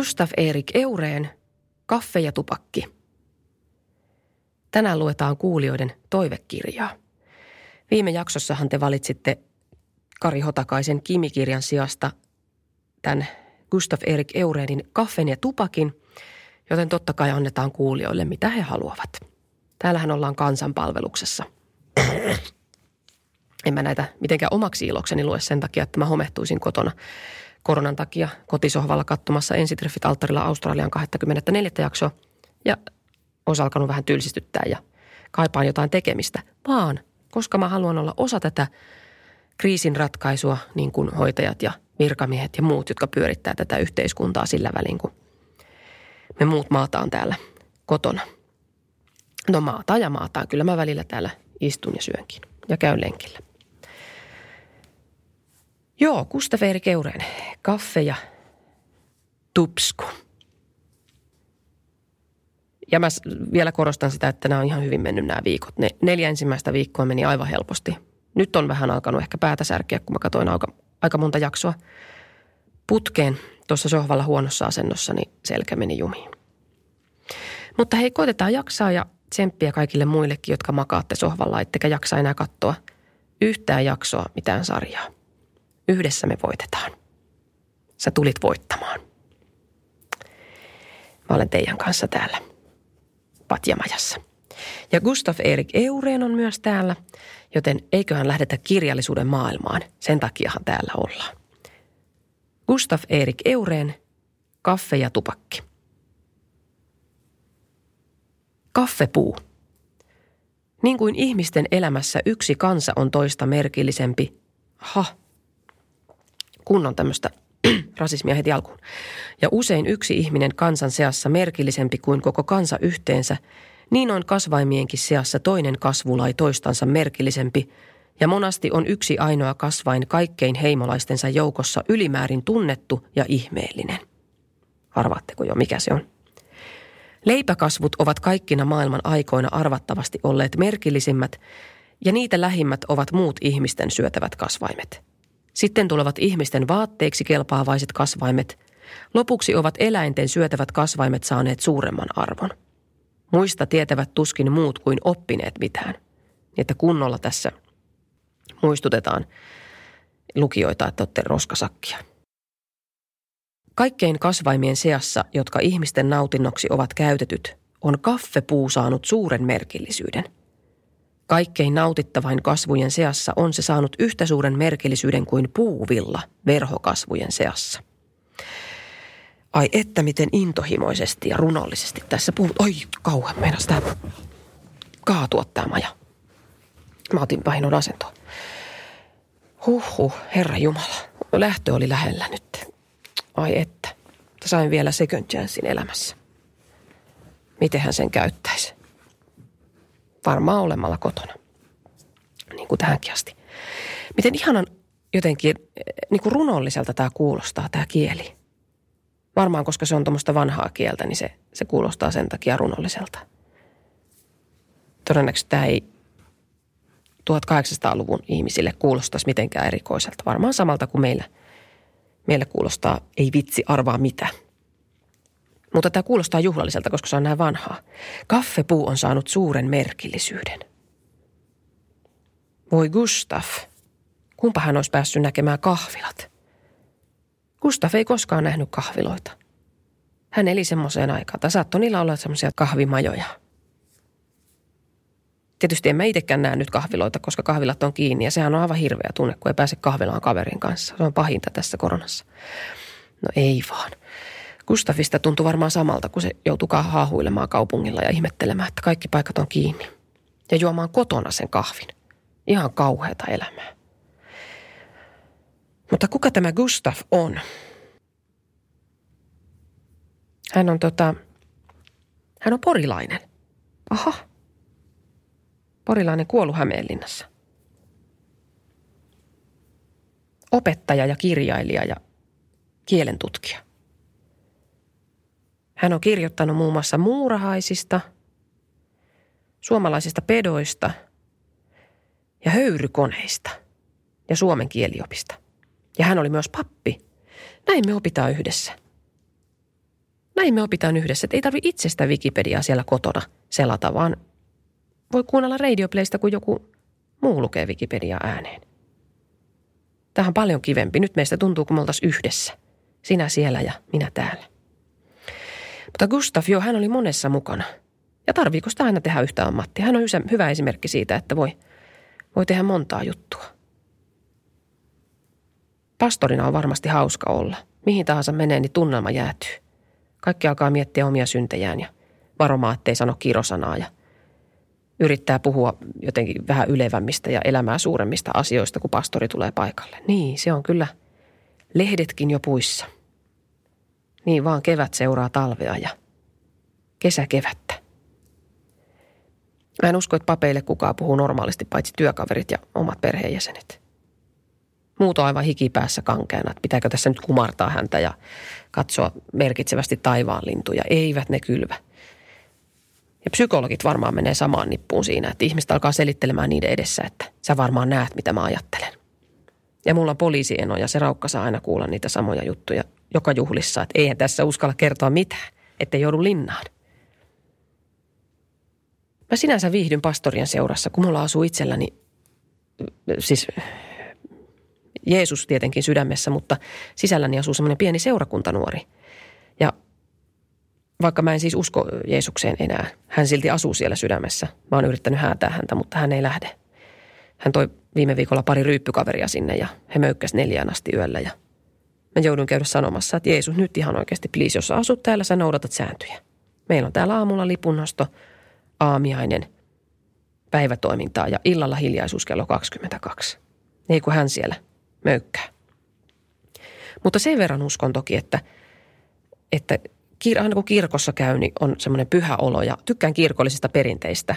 Gustav Erik Eureen, Kaffe ja tupakki. Tänään luetaan kuulijoiden toivekirjaa. Viime jaksossahan te valitsitte Kari Hotakaisen kimikirjan sijasta tämän Gustav Erik Eureenin Kaffen ja tupakin, joten totta kai annetaan kuulijoille mitä he haluavat. Täällähän ollaan kansanpalveluksessa. En mä näitä mitenkään omaksi ilokseni lue sen takia, että mä homehtuisin kotona koronan takia kotisohvalla katsomassa ensitreffit alttarilla Australian 24. jaksoa ja olisi alkanut vähän tylsistyttää ja kaipaan jotain tekemistä, vaan koska mä haluan olla osa tätä kriisin ratkaisua, niin kuin hoitajat ja virkamiehet ja muut, jotka pyörittää tätä yhteiskuntaa sillä välin, kun me muut maataan täällä kotona. No maataan ja maataan. Kyllä mä välillä täällä istun ja syönkin ja käyn lenkillä. Joo, Gustav Erik Eureen. Kaffe ja tupsku. Ja mä vielä korostan sitä, että nämä on ihan hyvin mennyt nämä viikot. Ne neljä ensimmäistä viikkoa meni aivan helposti. Nyt on vähän alkanut ehkä päätä särkeä, kun mä katsoin aika, aika monta jaksoa putkeen tuossa sohvalla huonossa asennossa, niin selkä meni jumiin. Mutta hei, koitetaan jaksaa ja tsemppiä kaikille muillekin, jotka makaatte sohvalla, ettekä jaksa enää katsoa yhtään jaksoa mitään sarjaa. Yhdessä me voitetaan. Sä tulit voittamaan. Mä olen teidän kanssa täällä patjamajassa. Ja Gustav Erik Eureen on myös täällä, joten eiköhän lähdetä kirjallisuuden maailmaan. Sen takiahan täällä ollaan. Gustav Erik Eureen, kaffe ja tupakki. Kaffepuu. Niin kuin ihmisten elämässä yksi kansa on toista merkillisempi. Ha, kunnon tämmöistä rasismia heti alkuun. Ja usein yksi ihminen kansan seassa merkillisempi kuin koko kansa yhteensä, niin on kasvaimienkin seassa toinen kasvulai toistansa merkillisempi, ja monasti on yksi ainoa kasvain kaikkein heimolaistensa joukossa ylimäärin tunnettu ja ihmeellinen. Arvaatteko jo, mikä se on? Leipäkasvut ovat kaikkina maailman aikoina arvattavasti olleet merkillisimmät, ja niitä lähimmät ovat muut ihmisten syötävät kasvaimet – sitten tulevat ihmisten vaatteiksi kelpaavaiset kasvaimet. Lopuksi ovat eläinten syötävät kasvaimet saaneet suuremman arvon. Muista tietävät tuskin muut kuin oppineet mitään. Että kunnolla tässä muistutetaan lukijoita, että olette roskasakkia. Kaikkein kasvaimien seassa, jotka ihmisten nautinnoksi ovat käytetyt, on kaffepuu saanut suuren merkillisyyden – Kaikkein nautittavain kasvujen seassa on se saanut yhtä suuren merkillisyyden kuin puuvilla verhokasvujen seassa. Ai että miten intohimoisesti ja runollisesti tässä puhut. Oi kauan meinas tää kaatua tää maja. Mä otin pahinon asentoa. Huhhuh, herra Jumala. Lähtö oli lähellä nyt. Ai että. Sain vielä second chancein elämässä. Miten sen käyttäisi? Varmaan olemalla kotona. Niin kuin tähänkin asti. Miten ihanan jotenkin niin kuin runolliselta tämä kuulostaa, tämä kieli. Varmaan, koska se on tuommoista vanhaa kieltä, niin se, se kuulostaa sen takia runolliselta. Todennäköisesti tämä ei 1800-luvun ihmisille kuulostaisi mitenkään erikoiselta. Varmaan samalta kuin meillä, meillä kuulostaa ei vitsi arvaa mitä – mutta tämä kuulostaa juhlalliselta, koska se on näin vanhaa. Kaffepuu on saanut suuren merkillisyyden. Voi Gustav, kumpa hän olisi päässyt näkemään kahvilat. Gustav ei koskaan nähnyt kahviloita. Hän eli semmoiseen aikaan. Tai saattoi niillä olla semmoisia kahvimajoja. Tietysti en mä itsekään näe nyt kahviloita, koska kahvilat on kiinni ja sehän on aivan hirveä tunne, kun ei pääse kahvilaan kaverin kanssa. Se on pahinta tässä koronassa. No ei vaan. Gustafista tuntui varmaan samalta, kun se joutui haahuilemaan kaupungilla ja ihmettelemään, että kaikki paikat on kiinni. Ja juomaan kotona sen kahvin. Ihan kauheata elämää. Mutta kuka tämä Gustaf on? Hän on tota, hän on porilainen. Aha. Porilainen kuollut Hämeenlinnassa. Opettaja ja kirjailija ja kielentutkija. Hän on kirjoittanut muun muassa muurahaisista, suomalaisista pedoista ja höyrykoneista ja suomen kieliopista. Ja hän oli myös pappi. Näin me opitaan yhdessä. Näin me opitaan yhdessä, että ei tarvi itsestä Wikipediaa siellä kotona selata, vaan voi kuunnella radioplaystä, kun joku muu lukee Wikipediaa ääneen. Tämä on paljon kivempi. Nyt meistä tuntuu, kun me oltaisiin yhdessä. Sinä siellä ja minä täällä. Mutta Gustav, jo, hän oli monessa mukana. Ja tarviiko sitä aina tehdä yhtä ammattia? Hän on hyvä esimerkki siitä, että voi, voi tehdä montaa juttua. Pastorina on varmasti hauska olla. Mihin tahansa menee, niin tunnelma jäätyy. Kaikki alkaa miettiä omia syntejään ja varomaan, ettei sano kirosanaa ja yrittää puhua jotenkin vähän ylevämmistä ja elämää suuremmista asioista, kun pastori tulee paikalle. Niin, se on kyllä lehdetkin jo puissa. Niin vaan kevät seuraa talvea ja kesä kevättä. Mä en usko, että papeille kukaan puhuu normaalisti, paitsi työkaverit ja omat perheenjäsenet. Muut on aivan hikipäässä kankeana, että pitääkö tässä nyt kumartaa häntä ja katsoa merkitsevästi taivaan lintuja. Eivät ne kylvä. Ja psykologit varmaan menee samaan nippuun siinä, että ihmiset alkaa selittelemään niiden edessä, että sä varmaan näet, mitä mä ajattelen. Ja mulla on poliisieno ja se raukka saa aina kuulla niitä samoja juttuja joka juhlissa, että eihän tässä uskalla kertoa mitään, että joudu linnaan. Mä sinänsä viihdyn pastorien seurassa, kun mulla asuu itselläni, siis Jeesus tietenkin sydämessä, mutta sisälläni asuu semmoinen pieni seurakuntanuori. Ja vaikka mä en siis usko Jeesukseen enää, hän silti asuu siellä sydämessä. Mä oon yrittänyt häätää häntä, mutta hän ei lähde. Hän toi viime viikolla pari ryyppykaveria sinne ja he möykkäs neljään asti yöllä ja mä joudun käydä sanomassa, että Jeesus nyt ihan oikeasti, please, jos asut täällä, sä noudatat sääntöjä. Meillä on täällä aamulla lipunnosto, aamiainen, päivätoimintaa ja illalla hiljaisuus kello 22. Ei kun hän siellä möykkää. Mutta sen verran uskon toki, että, että aina kun kirkossa käy, niin on semmoinen pyhä olo ja tykkään kirkollisista perinteistä,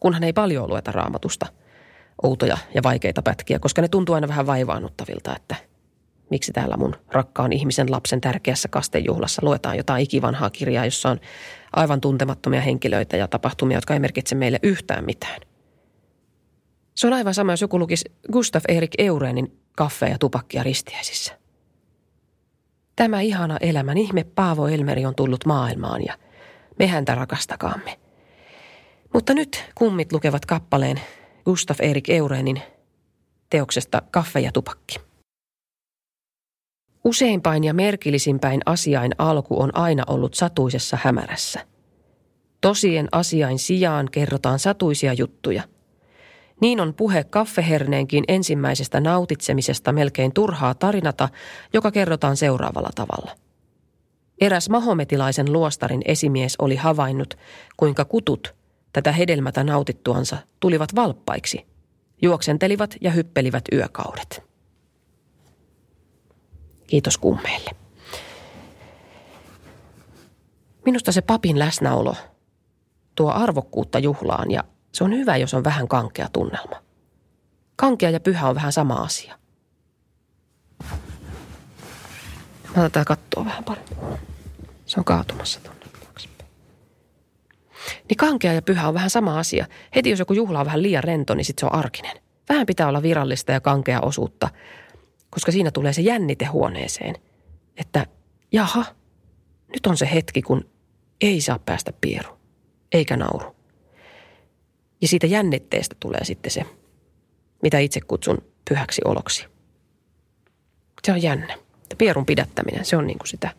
kunhan ei paljon lueta raamatusta outoja ja vaikeita pätkiä, koska ne tuntuu aina vähän vaivaannuttavilta, että miksi täällä mun rakkaan ihmisen lapsen tärkeässä kastejuhlassa luetaan jotain ikivanhaa kirjaa, jossa on aivan tuntemattomia henkilöitä ja tapahtumia, jotka ei merkitse meille yhtään mitään. Se on aivan sama, jos joku lukisi Gustav Erik Eurenin kaffeja ja tupakkia ristiäisissä. Tämä ihana elämän ihme Paavo Elmeri on tullut maailmaan ja me häntä rakastakaamme. Mutta nyt kummit lukevat kappaleen Gustav Erik Eurenin teoksesta Kaffe ja tupakki. Useimpain ja merkillisimpain asiain alku on aina ollut satuisessa hämärässä. Tosien asiain sijaan kerrotaan satuisia juttuja – niin on puhe kaffeherneenkin ensimmäisestä nautitsemisesta melkein turhaa tarinata, joka kerrotaan seuraavalla tavalla. Eräs mahometilaisen luostarin esimies oli havainnut, kuinka kutut tätä hedelmätä nautittuansa tulivat valppaiksi, juoksentelivat ja hyppelivät yökaudet. Kiitos kummeille. Minusta se papin läsnäolo tuo arvokkuutta juhlaan ja se on hyvä, jos on vähän kankea tunnelma. Kankea ja pyhä on vähän sama asia. Mä otetaan katsoa vähän paremmin. Se on kaatumassa tuonne Niin kankea ja pyhä on vähän sama asia. Heti jos joku juhla on vähän liian rento, niin sit se on arkinen. Vähän pitää olla virallista ja kankea osuutta, koska siinä tulee se jännite huoneeseen. Että jaha, nyt on se hetki, kun ei saa päästä pieru, eikä nauru. Ja siitä jännitteestä tulee sitten se, mitä itse kutsun pyhäksi oloksi. Se on jännä. Pierun pidättäminen, se on niin kuin sitä,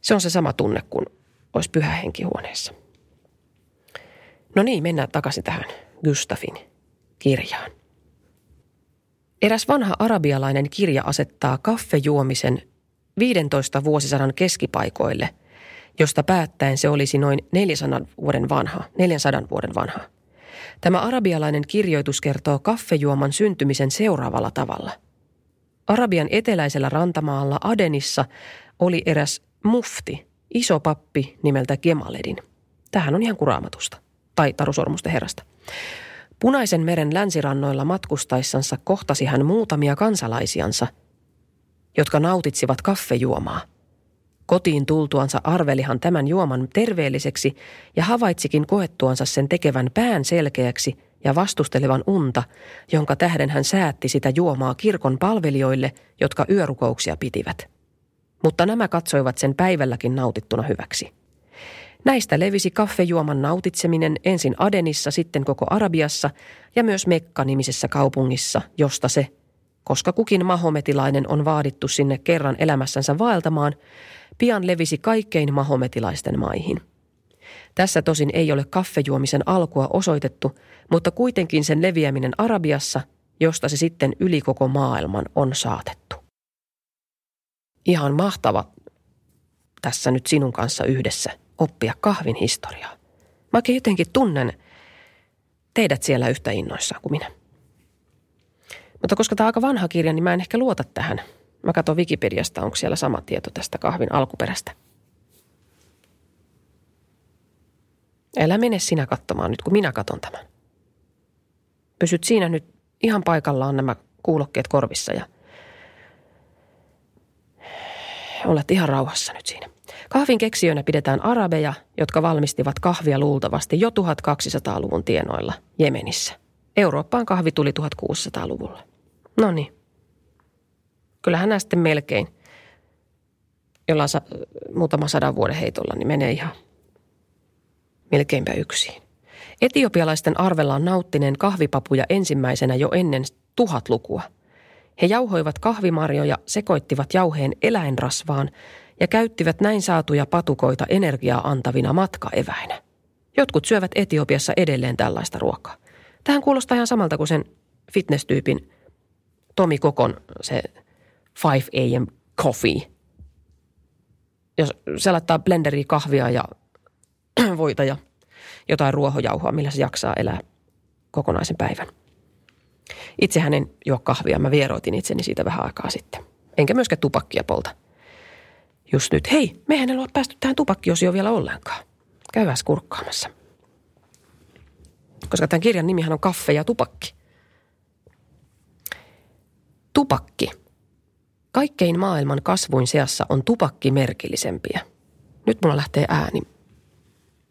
se on se sama tunne kuin olisi pyhä henki huoneessa. No niin, mennään takaisin tähän Gustafin kirjaan. Eräs vanha arabialainen kirja asettaa kaffejuomisen 15 vuosisadan keskipaikoille, josta päättäen se olisi noin 400 vuoden vanha, 400 vuoden vanha. Tämä arabialainen kirjoitus kertoo kaffejuoman syntymisen seuraavalla tavalla. Arabian eteläisellä rantamaalla Adenissa oli eräs mufti, iso pappi nimeltä Gemaledin. Tähän on ihan kuraamatusta, tai Tarusormusten herrasta. Punaisen meren länsirannoilla matkustaissansa kohtasi hän muutamia kansalaisiansa, jotka nautitsivat kaffejuomaa. Kotiin tultuansa arvelihan tämän juoman terveelliseksi ja havaitsikin koettuansa sen tekevän pään selkeäksi ja vastustelevan unta, jonka tähden hän säätti sitä juomaa kirkon palvelijoille, jotka yörukouksia pitivät. Mutta nämä katsoivat sen päivälläkin nautittuna hyväksi. Näistä levisi kaffejuoman nautitseminen ensin Adenissa, sitten koko Arabiassa ja myös Mekka-nimisessä kaupungissa, josta se, koska kukin mahometilainen on vaadittu sinne kerran elämässänsä vaeltamaan, pian levisi kaikkein mahometilaisten maihin. Tässä tosin ei ole kaffejuomisen alkua osoitettu, mutta kuitenkin sen leviäminen Arabiassa, josta se sitten yli koko maailman on saatettu. Ihan mahtava tässä nyt sinun kanssa yhdessä – oppia kahvin historiaa. Mä oikein jotenkin tunnen teidät siellä yhtä innoissaan kuin minä. Mutta koska tämä on aika vanha kirja, niin mä en ehkä luota tähän. Mä katson Wikipediasta, onko siellä sama tieto tästä kahvin alkuperästä. Älä mene sinä katsomaan nyt, kun minä katon tämän. Pysyt siinä nyt ihan paikallaan nämä kuulokkeet korvissa ja olet ihan rauhassa nyt siinä. Kahvin keksijöinä pidetään arabeja, jotka valmistivat kahvia luultavasti jo 1200-luvun tienoilla Jemenissä. Eurooppaan kahvi tuli 1600-luvulla. No niin. Kyllähän nämä sitten melkein, jollain sa- muutama sadan vuoden heitolla, niin menee ihan melkeinpä yksin. Etiopialaisten arvellaan nauttineen kahvipapuja ensimmäisenä jo ennen tuhat lukua. He jauhoivat kahvimarjoja, sekoittivat jauheen eläinrasvaan ja käyttivät näin saatuja patukoita energiaa antavina matkaeväinä. Jotkut syövät Etiopiassa edelleen tällaista ruokaa. Tähän kuulostaa ihan samalta kuin sen fitness-tyypin Tomi Kokon se 5 am coffee. Jos se laittaa blenderiin kahvia ja voita ja jotain ruohojauhoa, millä se jaksaa elää kokonaisen päivän. Itse hänen juo kahvia. Mä vieroitin itseni siitä vähän aikaa sitten. Enkä myöskään tupakkia polta – just nyt, hei, mehän ei ole päästy tähän tupakkiosioon vielä ollenkaan. Käydään kurkkaamassa. Koska tämän kirjan nimihän on Kaffe ja tupakki. Tupakki. Kaikkein maailman kasvuin seassa on tupakki merkillisempiä. Nyt mulla lähtee ääni.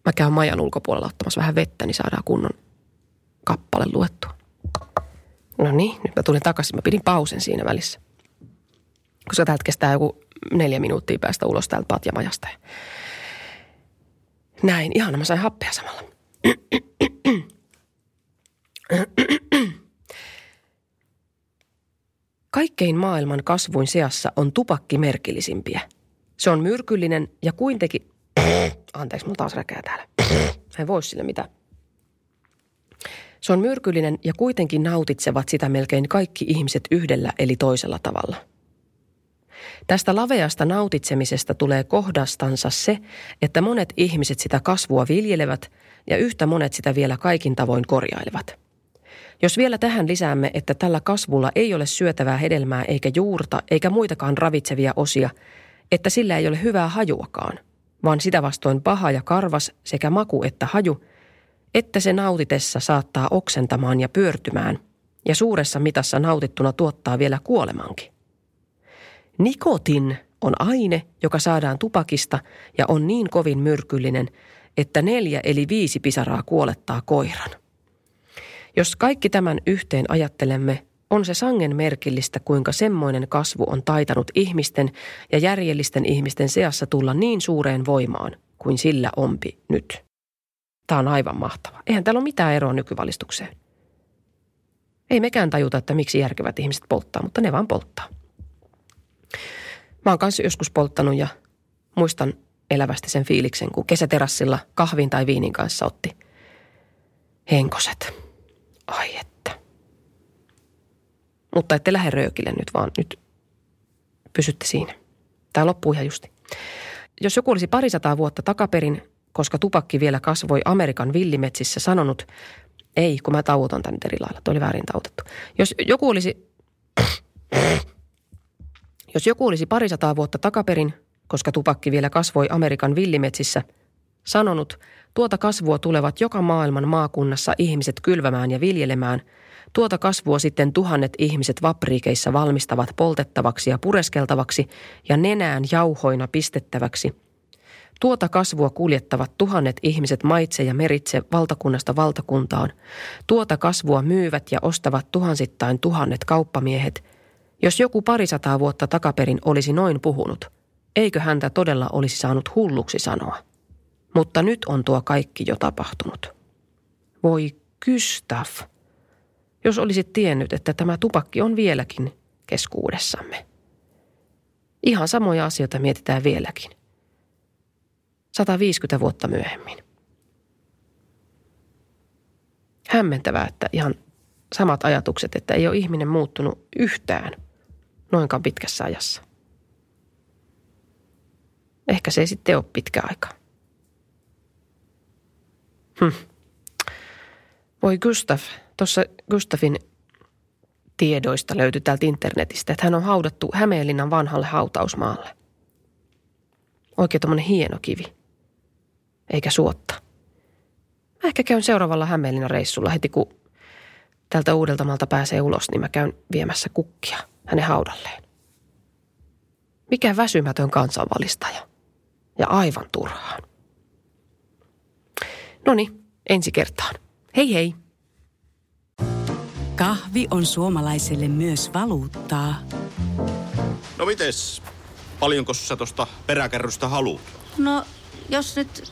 Mä käyn majan ulkopuolella ottamassa vähän vettä, niin saadaan kunnon kappale luettua. No niin, nyt mä tulin takaisin. Mä pidin pausen siinä välissä. Koska täältä kestää joku neljä minuuttia päästä ulos täältä patjamajasta. Näin, ihana, mä sain happea samalla. Kaikkein maailman kasvuin seassa on tupakki merkillisimpiä. Se on myrkyllinen ja kuitenkin... Anteeksi, mulla taas räkää täällä. Ei voi sille mitään. Se on myrkyllinen ja kuitenkin nautitsevat sitä melkein kaikki ihmiset yhdellä eli toisella tavalla – Tästä laveasta nautitsemisesta tulee kohdastansa se, että monet ihmiset sitä kasvua viljelevät ja yhtä monet sitä vielä kaikin tavoin korjailevat. Jos vielä tähän lisäämme, että tällä kasvulla ei ole syötävää hedelmää eikä juurta eikä muitakaan ravitsevia osia, että sillä ei ole hyvää hajuakaan, vaan sitä vastoin paha ja karvas sekä maku että haju, että se nautitessa saattaa oksentamaan ja pyörtymään ja suuressa mitassa nautittuna tuottaa vielä kuolemankin. Nikotin on aine, joka saadaan tupakista ja on niin kovin myrkyllinen, että neljä eli viisi pisaraa kuolettaa koiran. Jos kaikki tämän yhteen ajattelemme, on se sangen merkillistä, kuinka semmoinen kasvu on taitanut ihmisten ja järjellisten ihmisten seassa tulla niin suureen voimaan kuin sillä ompi nyt. Tämä on aivan mahtava. Eihän täällä ole mitään eroa nykyvalistukseen. Ei mekään tajuta, että miksi järkevät ihmiset polttaa, mutta ne vaan polttaa. Mä oon kanssa joskus polttanut ja muistan elävästi sen fiiliksen, kun kesäterassilla kahvin tai viinin kanssa otti henkoset. Ai että. Mutta ette lähde röökille nyt, vaan nyt pysytte siinä. Tämä loppuu ihan justi. Jos joku olisi parisataa vuotta takaperin, koska tupakki vielä kasvoi Amerikan villimetsissä, sanonut, ei, kun mä tauotan tän nyt eri lailla, toi oli väärin tautettu. Jos joku olisi, jos joku olisi parisataa vuotta takaperin, koska tupakki vielä kasvoi Amerikan villimetsissä, sanonut, tuota kasvua tulevat joka maailman maakunnassa ihmiset kylvämään ja viljelemään – Tuota kasvua sitten tuhannet ihmiset vapriikeissa valmistavat poltettavaksi ja pureskeltavaksi ja nenään jauhoina pistettäväksi. Tuota kasvua kuljettavat tuhannet ihmiset maitse ja meritse valtakunnasta valtakuntaan. Tuota kasvua myyvät ja ostavat tuhansittain tuhannet kauppamiehet. Jos joku parisataa vuotta takaperin olisi noin puhunut, eikö häntä todella olisi saanut hulluksi sanoa? Mutta nyt on tuo kaikki jo tapahtunut. Voi Gustav – jos olisit tiennyt, että tämä tupakki on vieläkin keskuudessamme. Ihan samoja asioita mietitään vieläkin. 150 vuotta myöhemmin. Hämmentävää, että ihan samat ajatukset, että ei ole ihminen muuttunut yhtään noinkaan pitkässä ajassa. Ehkä se ei sitten ole pitkä aika. Hm. Voi Gustav, tuossa Gustavin tiedoista löytyi täältä internetistä, että hän on haudattu Hämeenlinnan vanhalle hautausmaalle. Oikein tuommoinen hieno kivi. Eikä suotta. Mä ehkä käyn seuraavalla Hämeenlinnan reissulla heti, kun tältä Uudeltamalta pääsee ulos, niin mä käyn viemässä kukkia hänen haudalleen. Mikä väsymätön kansanvalistaja. Ja aivan turhaan. Noni, ensi kertaan. Hei hei! Kahvi on suomalaiselle myös valuuttaa. No mites, paljonko sä tosta peräkärrystä haluat? No, jos nyt